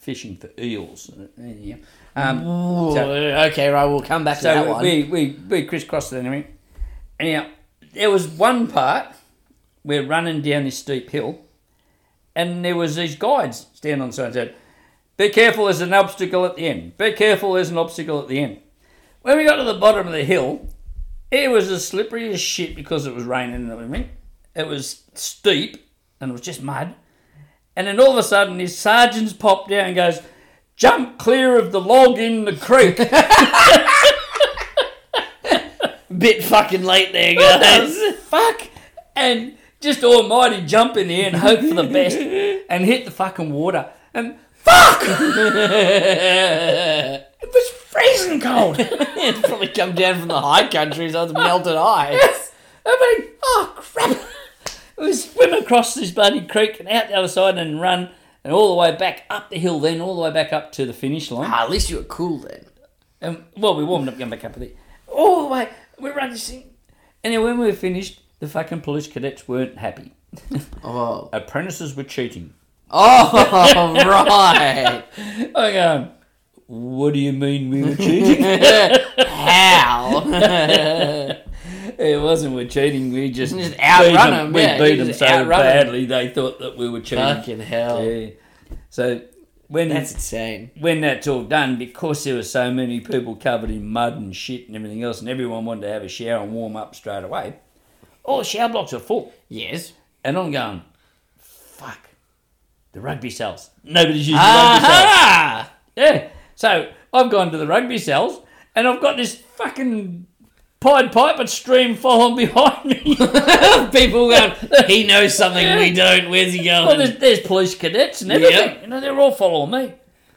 fishing for eels. Uh. Um, Ooh, so- okay, right. We'll come back to that so one. we, we, we crisscrossed it anyway. Anyhow, there was one part we're running down this steep hill, and there was these guides standing on the side and said, "Be careful, there's an obstacle at the end. Be careful, there's an obstacle at the end." When we got to the bottom of the hill, it was as slippery as shit because it was raining and everything. It was steep and it was just mud. And then all of a sudden, his sergeants popped down and goes, "Jump clear of the log in the creek." Bit fucking late there, guys. fuck? And just almighty jump in the air and hope for the best and hit the fucking water. And fuck! it was freezing cold. it's probably come down from the high country, so it's melted ice. I mean, oh crap. We swim across this bloody creek and out the other side and run and all the way back up the hill, then all the way back up to the finish line. Ah, at least you were cool then. And well, we warmed up going back up there. All the way, we run this thing. And then when we were finished, the fucking police cadets weren't happy. Oh. Apprentices were cheating. Oh, right. I go, um, what do you mean we were cheating? How? it wasn't we're cheating. We just, Just outrun beat 'em. 'em, We yeah, beat them so badly they thought that we were cheating. Fucking hell. Yeah. So when That's insane. when that's all done, because there were so many people covered in mud and shit and everything else, and everyone wanted to have a shower and warm up straight away, all the shower blocks are full. Yes. And I'm going, fuck, the rugby cells. Nobody's using the rugby cells. Ah! Yeah. So I've gone to the rugby cells and I've got this fucking Pied Piper stream following behind me. People going, he knows something we don't. Where's he well, going? there's, there's police cadets and everything. Yep. You know, they're all following me.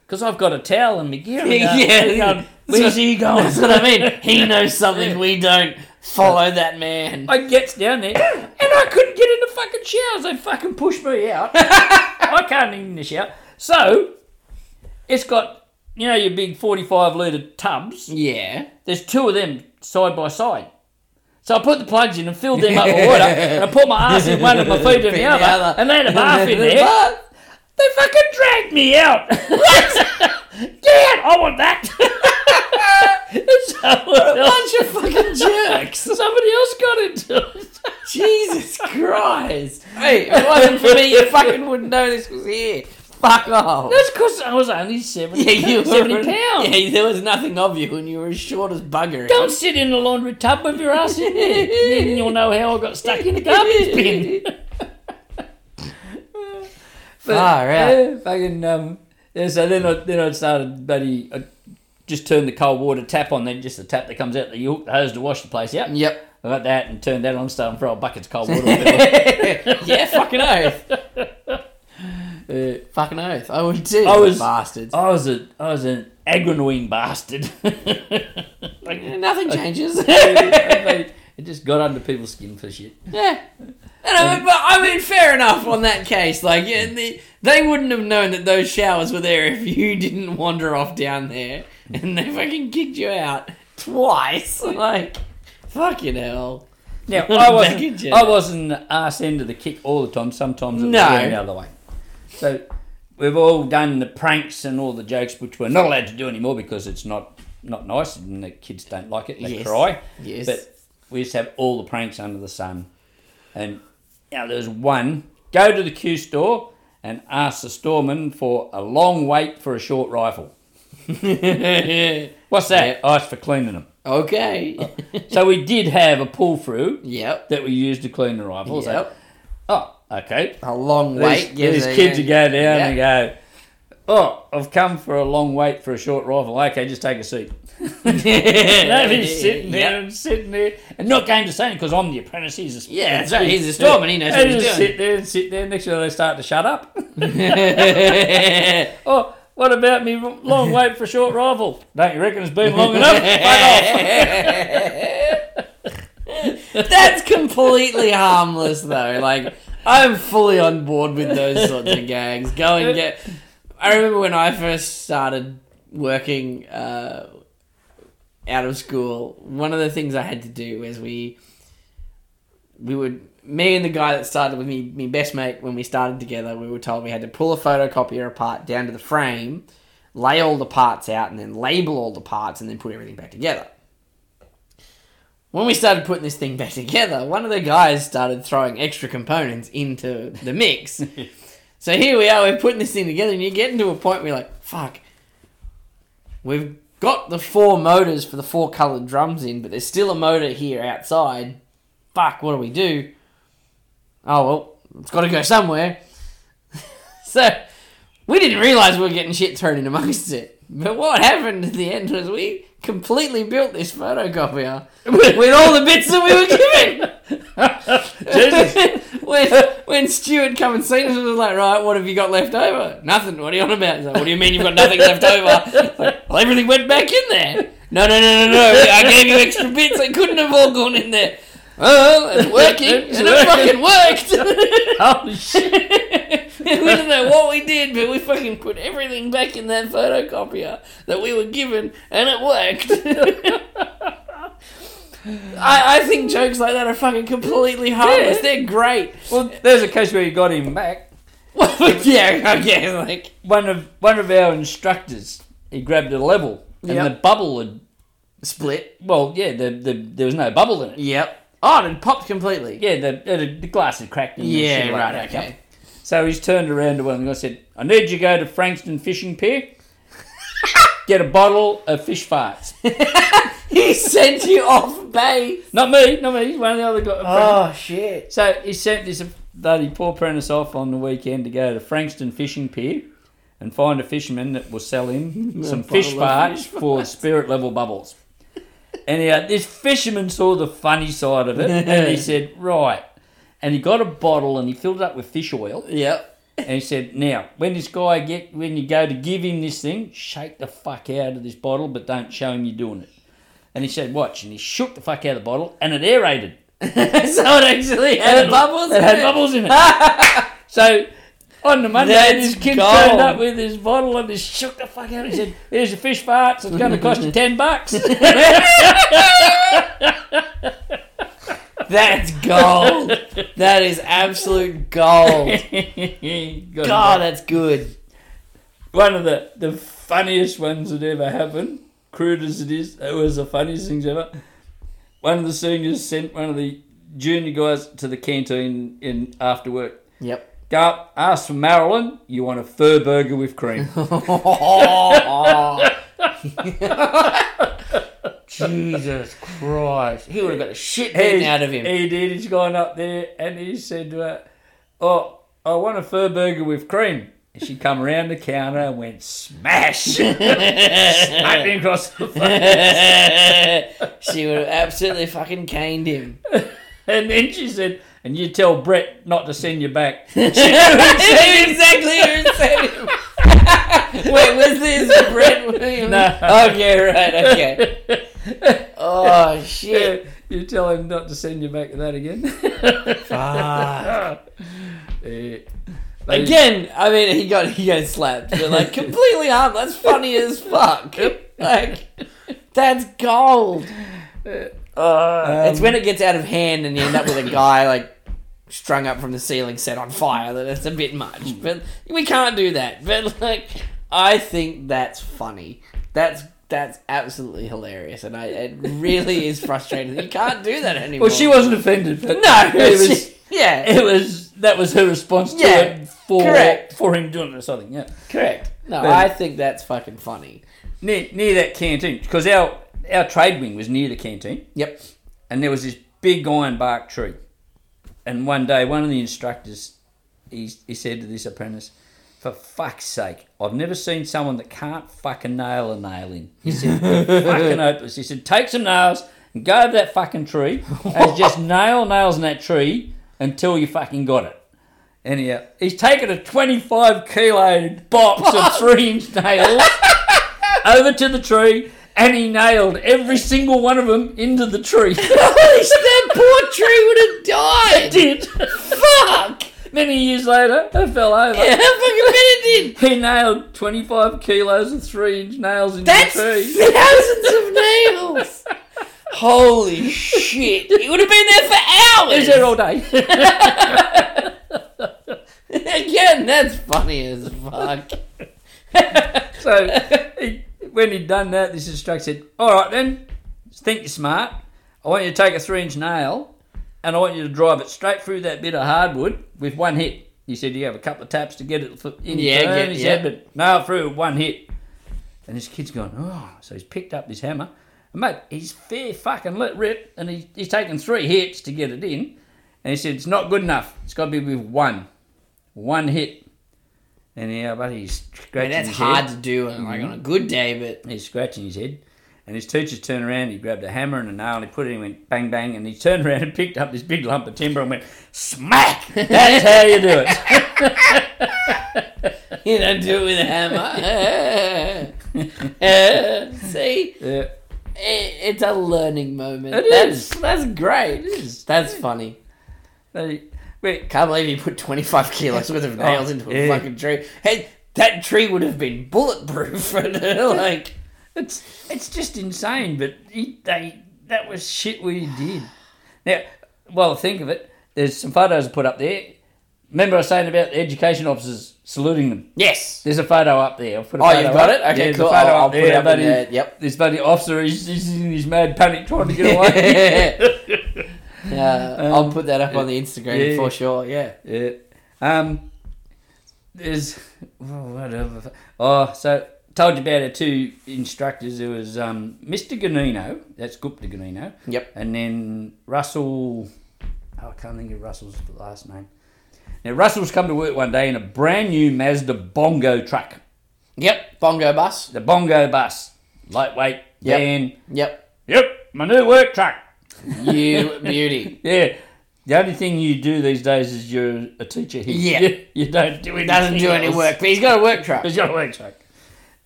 Because I've got a towel and my gear. And Yeah, they're yeah. going, Where's he going? That's what I mean. He knows something we don't. Follow that man. I gets down there and I couldn't get in the fucking showers. They fucking pushed me out. I can't even in the shower. So it's got you know your big forty-five litre tubs. Yeah. There's two of them side by side. So I put the plugs in and filled them up with water, and I put my ass in one and my feet in the other, other. and they had a bath in there. bath. They fucking dragged me out. Get out! I want that. Someone else, Bunch of fucking jerks. somebody else got into it. Jesus Christ. Hey, if it wasn't for me, you fucking wouldn't know this was here. Fuck off. That's because I was only 70, Yeah, you were, 70 pounds. Yeah, there was nothing of you and you were as short as bugger. Don't sit in the laundry tub with your ass in there. then you'll know how I got stuck in the garbage bin. But, Far out. Yeah, fucking, um, yeah, so then I, then I started, buddy, I just turn the cold water tap on, then just the tap that comes out, the hook, the hose to wash the place out. Yep. I got that and turned that on, started throwing buckets of cold water. yeah, fucking oath. Uh, Fucking oath. I would too. I was- bastards. I was a, I was an agronine bastard. like, Nothing changes. it just got under people's skin for shit. Yeah. And I mean, but I mean, fair enough on that case. Like, yeah, the, they wouldn't have known that those showers were there if you didn't wander off down there and they fucking kicked you out twice. Like, fucking hell. Now I wasn't. I wasn't the arse end of the kick all the time. Sometimes it was No. the other way. So we've all done the pranks and all the jokes, which we're not allowed to do anymore because it's not not nice and the kids don't like it. They Yes. cry. Yes. But we used to have all the pranks under the sun, and you know, there was one: go to the Q store and ask the storeman for a long wait for a short rifle. What's that? Yep. It's for cleaning them. okay. So we did have a pull through yep. that we used to clean the rifles. Yep. Oh, Okay. A long These, wait. these kids who go down Yeah. and go, oh, I've come for a long wait for a short rifle. Okay, just take a seat. No, he's sitting there and sitting there and not going to say anything because I'm the apprentice. He's a Yeah, that's right, he's a storm and he knows what he's just doing. sit there and sit there. Next thing they start to shut up. oh, what about me long wait for a short rifle? Don't you reckon it's been long enough? Fuck off. That's completely harmless, though. Like, I'm fully on board with those sorts of gags. Go and get. I remember when I first started working uh, out of school. One of the things I had to do was we we would me and the guy that started with me, my best mate, when we started together, we were told we had to pull a photocopier apart down to the frame, lay all the parts out, and then label all the parts, and then put everything back together when we started putting this thing back together, one of the guys started throwing extra components into the mix. so here we are, we're putting this thing together, and you're getting to a point where you're like, fuck, we've got the four motors for the four coloured drums in, but there's still a motor here outside. Fuck, what do we do? Oh, well, it's got to go somewhere. so we didn't realise we were getting shit thrown in amongst it. But what happened at the end was we completely built this photocopier with all the bits that we were given. when when Stuart come and seen us, it was like, right, what have you got left over? Nothing. What are you on about? He's like, what do you mean you've got nothing left over? Like, well, everything went back in there. No, no, no, no, no. I gave you extra bits. They couldn't have all gone in there. Oh, it's working, It's and it fucking worked. oh shit. we don't know what we did, but we fucking put everything back in that photocopier that we were given, and it worked. I, I think jokes like that are fucking completely harmless. Yeah. They're great. Well, there's a case where you got him back. yeah, okay, like One of one of our instructors, he grabbed a level, and Yep. the bubble had. split. Well, yeah, the, the there was no bubble in it. Yep. Oh, and it popped completely. Yeah, the, the, the glass had cracked. And Yeah, like right. Okay. So he's turned around to one of them and said, "I need you to go to Frankston Fishing Pier, get a bottle of fish farts." He sent you off base. not me, not me. One of the other guys. Oh shit. So he sent this bloody poor apprentice off on the weekend to go to Frankston Fishing Pier and find a fisherman that will sell him some fish farts for spirit level bubbles. Anyhow, this fisherman saw the funny side of it and he said, Right. And he got a bottle and he filled it up with fish oil Yep. And he said, Now, when this guy get when you go to give him this thing, shake the fuck out of this bottle, but don't show him you're doing it. And he said, Watch, and he shook the fuck out of the bottle and it aerated. so it actually had bubbles. It had it. bubbles in it. so on the Monday, That's this kid gold. turned up with his bottle and he shook the fuck out. He said, "Here's your fish farts. It's going to cost you ten bucks." That's gold. that is absolute gold. God, that's good. one of the the funniest ones that ever happened. Crude as it is, it was the funniest things ever. One of the seniors sent one of the junior guys to the canteen in after work. Yep. Go up, ask for Marilyn. You want a fur burger with cream? Jesus Christ. He would have got a shit beaten out of him. He did. He's gone up there and he said, uh, "Oh, I want a fur burger with cream." And she come around the counter and went smash, smacked him across the face. she would have absolutely fucking caned him. And then she said, "And you tell Brett not to send you back." exactly who said him. Wait, was this Brett Williams? No. Okay, right, okay. Oh, shit. you tell him not to send you back to that again. Fuck. Again, I mean, he got he got slapped, but like completely harmless. That's funny as fuck. Like, that's gold. Uh, it's when it gets out of hand and you end up with a guy like strung up from the ceiling, set on fire. That it's a bit much, hmm. but we can't do that. But like, I think that's funny. That's that's absolutely hilarious, and I it really is frustrating. You can't do that anymore. Well, she wasn't offended, but No, it was. she- yeah, It was that was her response to Yeah, it for correct. for him doing this. I think, yeah. correct. No, I think that's fucking funny. near, near that canteen because our our trade wing was near the canteen Yep. and there was this big iron bark tree and one day one of the instructors he, he said to this apprentice, for fuck's sake, I've never seen someone that can't fucking nail a nail in. He said, "They're fucking hopeless. He said, take some nails and go to that fucking tree and just nail nails in that tree until you fucking got it. And Anyhow, he's taken a 25 kilo box of three inch nails over to the tree and he nailed every single one of them into the tree. that poor tree would have died. It did. Fuck. Many years later, it fell over. Yeah, fucking bet it did. He nailed 25 kilos of three inch nails into That's the tree. thousands of nails. Holy shit! He would have been there for hours. He's there all day. Again, that's funny as fuck. so he, when he'd done that, this instructor said, All right then, think you're smart. I want you to take a three inch nail and I want you to drive it straight through that bit of hardwood with one hit. He said you have a couple of taps to get it in Yeah, turn, get- he yeah. said, but nail through with one hit. And this kid's gone, oh, so he's picked up this hammer. And mate, he's fair fucking let rip, and he, he's taken three hits to get it in. And he said, it's not good enough. It's got to be with one. One hit. And yeah, but he's I mean, that's hard head. to do like mm-hmm. on a good day, but He's scratching his head. And his teacher's turned around, he grabbed a hammer and a nail and he put it in and went bang bang and he turned around and picked up this big lump of timber and went smack! That's how you do it. you don't do it with a hammer. See, Yeah. It's a learning moment. It that's, is. That's great. It is. That's funny. They- wait, Can't believe you put 25 kilos worth of oh, nails into a Oh, yeah. fucking tree. Hey, that tree would have been bulletproof. like, It's it's just insane, but he, they that was shit we did. Now, well, think of it. There's some photos put up there. Remember I was saying about the education officers saluting them. yes. There's a photo up there. I'll put a Oh, you've got up. it? Okay, Yeah, cool. Photo I'll- I'll put it up. Yep. This bloody officer, he's, he's in his mad panic trying to get away. Uh, I'll put that up on the Instagram yeah. for sure. Yeah. yeah. Um. There's oh, whatever. Oh, so told you about our two instructors. There was um, Mr. Ganino. That's Gupta Ganino. Yep. And then Russell. Oh, I can't think of Russell's last name. Now Russell's come to work one day in a brand new Mazda Bongo truck. Yep. Bongo bus. The Bongo bus, lightweight Yep. van. Yep. Yep, my new work truck. You beauty. Yeah. The only thing you do these days is you're a teacher here. Yeah. You, you don't do anything. Doesn't do any else. work, but he's got a work truck. He's got a work truck.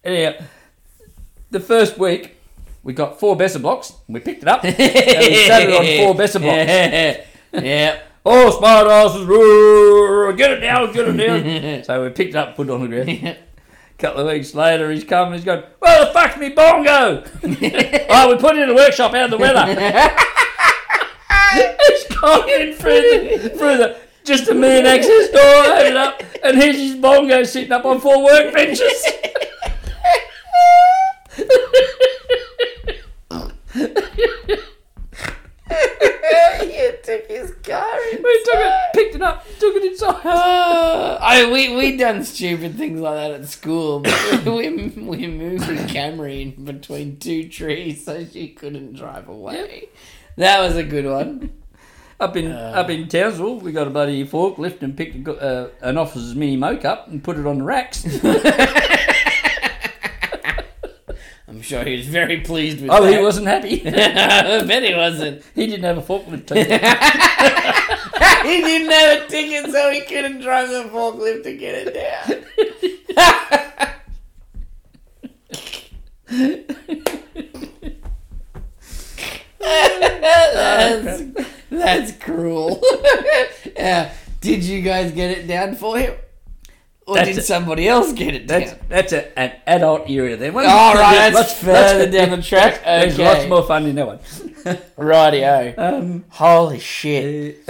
Anyhow, the first week we got four Besser blocks. We picked it up and we sat it on four Besser blocks. Yeah. yeah. Oh, smart asses! roar, Get it down, get it down. so we picked it up, put it on the ground. A couple of weeks later, he's come and he's going, Well, the fuck's me bongo? oh, we put it in the workshop out of the weather. He's gone in through the, through the just a man access door, opened up, and here's his bongo sitting up on four workbenches. you took his car we took it, picked it up, took it inside. Uh, I we we done stupid things like that at school. we we moved the Camry in between two trees so she couldn't drive away. That was a good one. Up in Uh. up in Townsville, we got a bloody forklift and picked a, uh, an officer's mini moke up and put it on the racks. I'm sure he was very pleased with oh, that. he wasn't happy. I bet he wasn't. he didn't have a forklift. ticket. he didn't have a ticket, so he couldn't drive the forklift to get it down. That's, that's cruel. yeah. Did you guys get it down for him? Or That's did it. somebody else get it That's down? that's a, an adult area then. All right, that's further down the track. There's lots more fun in that one. Rightio. Um, Holy shit.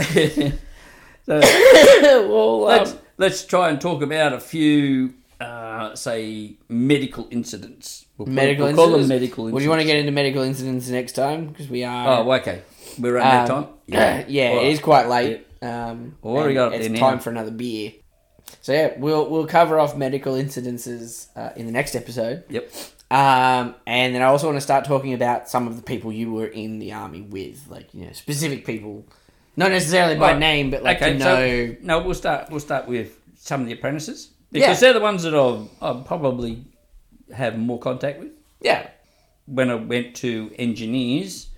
so well, let's um, let's try and talk about a few, uh, say, medical incidents. We'll call, medical we'll call them incidents? medical incidents. Would you want to get into medical incidents next time? Because we are. Oh, okay. We're running out of Um, time. yeah, yeah it right. is quite late. Um, Well, what we got up It's there now? time for another beer. So yeah, we'll we'll cover off medical incidences uh, in the next episode. Yep. Um, and then I also want to start talking about some of the people you were in the army with, like you know, specific people Not necessarily by Right. name, but like okay, to so- know. no, we'll start. We'll start with some of the apprentices because Yeah. they're the ones that I'll, I'll probably have more contact with. yeah, When I went to engineers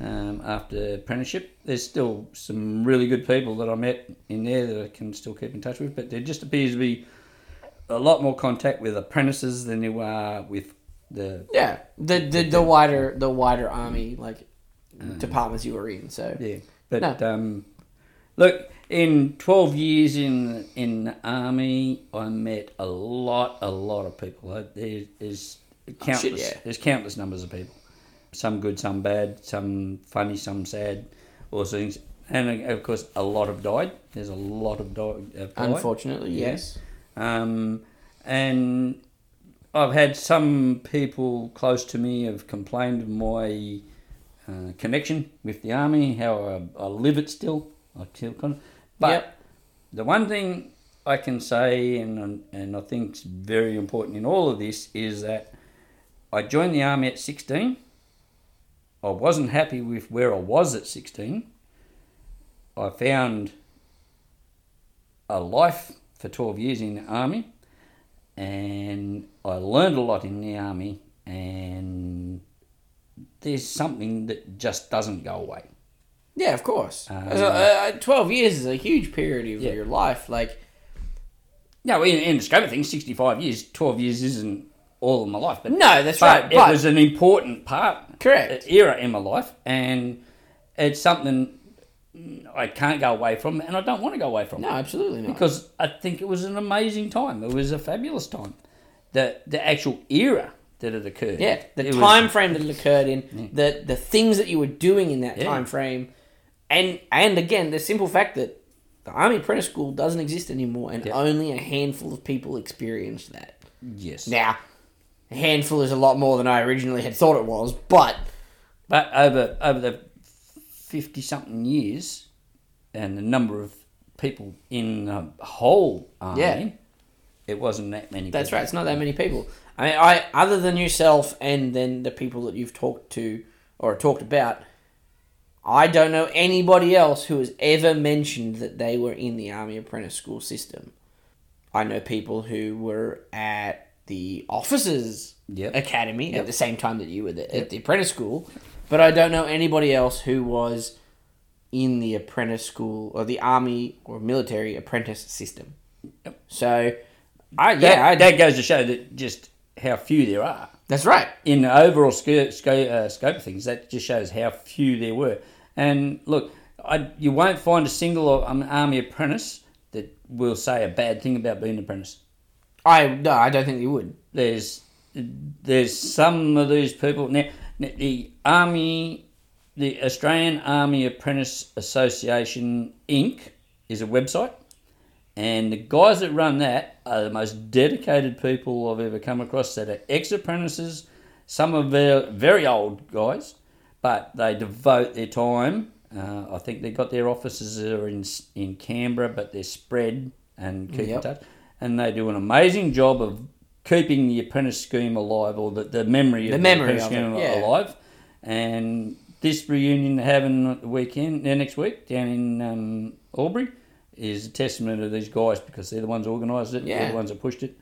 um, after apprenticeship, there's still some really good people that I met in there that I can still keep in touch with. But there just appears to be a lot more contact with apprentices than there are with the yeah. The the, the wider the wider army like departments you were in. So Yeah, but No. um, look, in twelve years in in the army, I met a lot, a lot of people. There is countless. yeah. There's countless numbers of people. Some good, some bad, some funny, some sad, all sorts things. And uh, of course, a lot have died. There's a lot of died. Have died. unfortunately, Yeah. yes. Um, and I've had some people close to me have complained of my uh, connection with the army, how I, I live it still. I still kind of, but Yep. the one thing I can say, and and I think is very important in all of this, is that I joined the army at sixteen. I wasn't happy with where I was at sixteen. I found a life for 12 years in the army and I learned a lot in the army and there's something that just doesn't go away. Yeah, of course. Um, So, uh, Twelve years is a huge period of Yeah. your life. Like, No, in, in the scope of things, 65 years, 12 years isn't all of my life. But, no, that's but right. it was an important part, correct. era in my life and it's something I can't go away from and I don't want to go away from. No, absolutely not. because I think it was an amazing time. It was a fabulous time. The the actual era that it occurred. yeah, the It was- time frame that it occurred in, the the things that you were doing in that Yeah. time frame, and and again the simple fact that the army apprentice school doesn't exist anymore, and Yeah. only a handful of people experienced that. yes. Now, a handful is a lot more than I originally had thought it was, but But over over the fifty something years, and the number of people in the whole army, Yeah. it wasn't that many. That's people. right. It's not that many people. I mean, I other than yourself and then the people that you've talked to or talked about, I don't know anybody else who has ever mentioned that they were in the army apprentice school system. I know people who were at the officers Yep. academy Yep. at the same time that you were there, Yep. at the apprentice school, but I don't know anybody else who was in the apprentice school or the army or military apprentice system. Yep. So, I That, yeah, I, that goes to show that just how few there are. that's right. in the overall scope, scope, uh, scope of things, that just shows how few there were. And look, I, you won't find a single um, army apprentice that will say a bad thing about being an apprentice. I no, I don't think you would. There's there's some of these people now. The army, the Australian Army Apprentice Association Inc. is a website, and the guys that run that are the most dedicated people I've ever come across. That are ex-apprentices. Some are very, very old guys, but they devote their time. Uh, I think they've got their offices are in in Canberra, but they're spread and keep in touch. And they do an amazing job of keeping the apprentice scheme alive, or the, the memory of The the, memory apprentice of scheme yeah. alive. And this reunion they're having at the weekend, uh, next week down in um, Albury, is a testament of these guys because they're the ones organised it, they're Yeah. the ones that pushed it.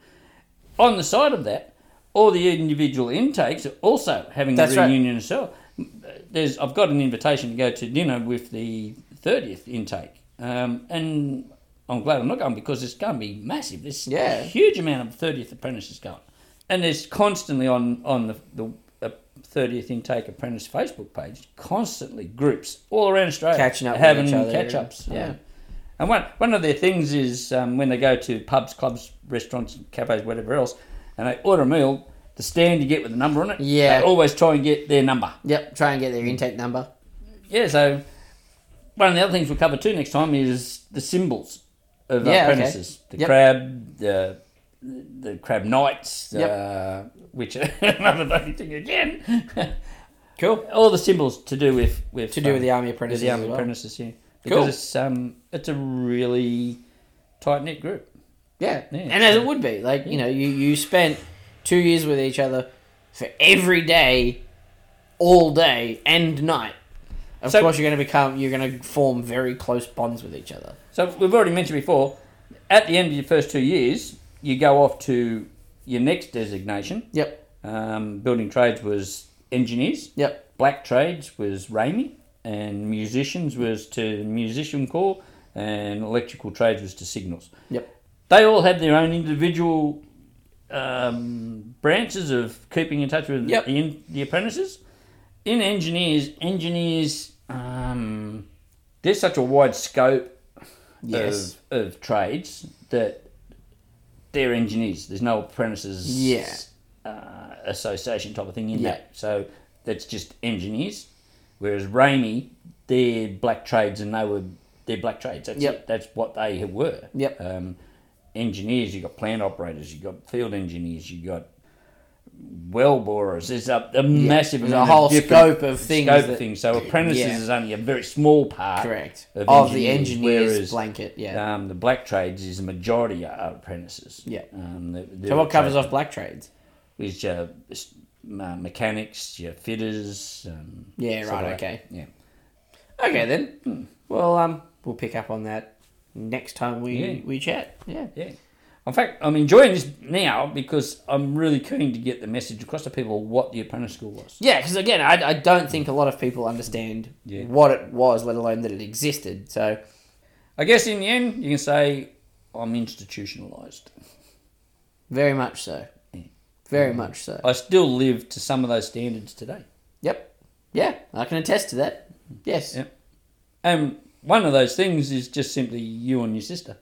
On the side of that, all the individual intakes are also having That's the reunion as well. There's, I've got an invitation to go to dinner with the 30th intake, um, and I'm glad I'm not going because it's going to be massive. There's Yeah. a huge amount of 30th apprentices going, and there's constantly on on the, the uh, 30th intake apprentice Facebook page, constantly groups all around Australia Catching up having catch ups. Yeah. And one, one of their things is um, when they go to pubs, clubs, restaurants, cafes, whatever else, and they order a meal, the stand you get with the number on it, Yeah. they always try and get their number. Yep, try and get their intake number. Yeah, so one of the other things we'll cover too next time is the symbols of Yeah, okay. apprentices. The Yep. crab, the the crab knights, Yep. uh, which are another bloody thing again. Cool. All the symbols to do with with To do with um, the army apprentices the army well. apprentices, yeah, because Cool. it's um it's a really tight knit group. Yeah. Yeah, and as it would be, like you know, you you spent two years with each other for every day, all day and night. Of So- course, you're going to become. You're going to form very close bonds with each other. So we've already mentioned before, at the end of your first two years, you go off to your next designation. Yep. Um, building trades was engineers. Yep. Black trades was RAEME, and musicians was to musician corps, and electrical trades was to signals. Yep. They all had their own individual um, branches of keeping in touch with Yep. the, the apprentices. In engineers, engineers, um, there's such a wide scope Yes. of, of trades that they're engineers. There's no apprentices Yeah. uh, association type of thing in Yeah. that. So that's just engineers. Whereas RAEME, they're black trades and they were they're black trades. That's Yep. it. That's what they were. Yep. Um, engineers, you got plant operators, you got field engineers, you got well borers. There's a, a massive There's a whole scope of things Scope of things. So apprentices Yeah. is only a very small part. Correct. Of Of, the engineers, whereas, blanket. Yeah. Um, the black trades is the majority are apprentices. Yeah. Um, the, the so what covers off black trades? is your uh, mechanics, your fitters. Um, Yeah. Right. Okay. Yeah. Okay then. Well, um, we'll pick up on that next time we Yeah. we chat. Yeah. Yeah. In fact, I'm enjoying this now because I'm really keen to get the message across to people what the apprentice school was. Yeah, because again, I, I don't think a lot of people understand Yeah. what it was, let alone that it existed. So I guess in the end, you can say I'm institutionalized. very much so. Yeah. Very mm. much so. I still live to some of those standards today. Yep. Yeah, I can attest to that. Mm. Yes. Yeah. And one of those things is just simply you and your sister.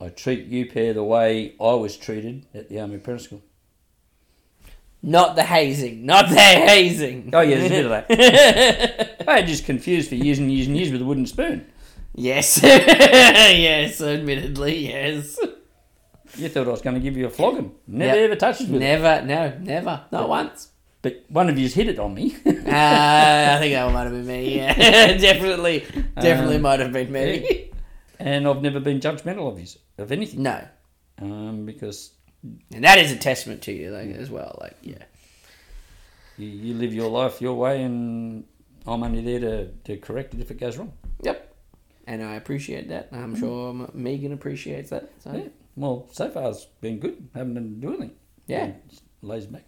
I treat you pair the way I was treated at the Army Apprentice School. Not the hazing. Not the hazing. Oh yeah, there's a bit of that. I had just confused for years and years and years with a wooden spoon. Yes. yes, admittedly, yes. You thought I was going to give you a flogging. Never Yep. ever touched it. Never, no, never. Not once. But one of you's hit it on me. Uh, I think that might have been me. Yeah, definitely, definitely Um, might have been me. and I've never been judgmental of you, of anything. No, Um, because and that is a testament to you, like as well. Like, yeah, you, you live your life your way and I'm only there to, to correct it if it goes wrong. yep. And I appreciate that. I'm sure Megan appreciates that. So. Yeah. Well, so far it's been good. Haven't been doing anything. Yeah. Lays back.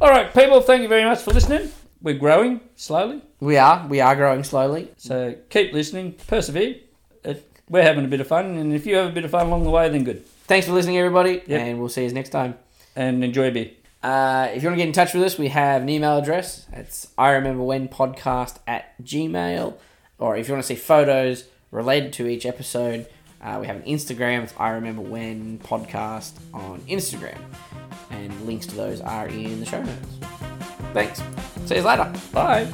All right, people, thank you very much for listening. We're growing slowly. We are, we are growing slowly. So keep listening, persevere. It, we're having a bit of fun, and if you have a bit of fun along the way, then good. Thanks for listening, everybody, Yep. and we'll see you next time. And enjoy a beer. Uh, if you want to get in touch with us, we have an email address. It's I remember when podcast at gmail. Or if you want to see photos related to each episode, uh, we have an Instagram. It's I remember when podcast on Instagram, and links to those are in the show notes. Thanks. See you later. Bye.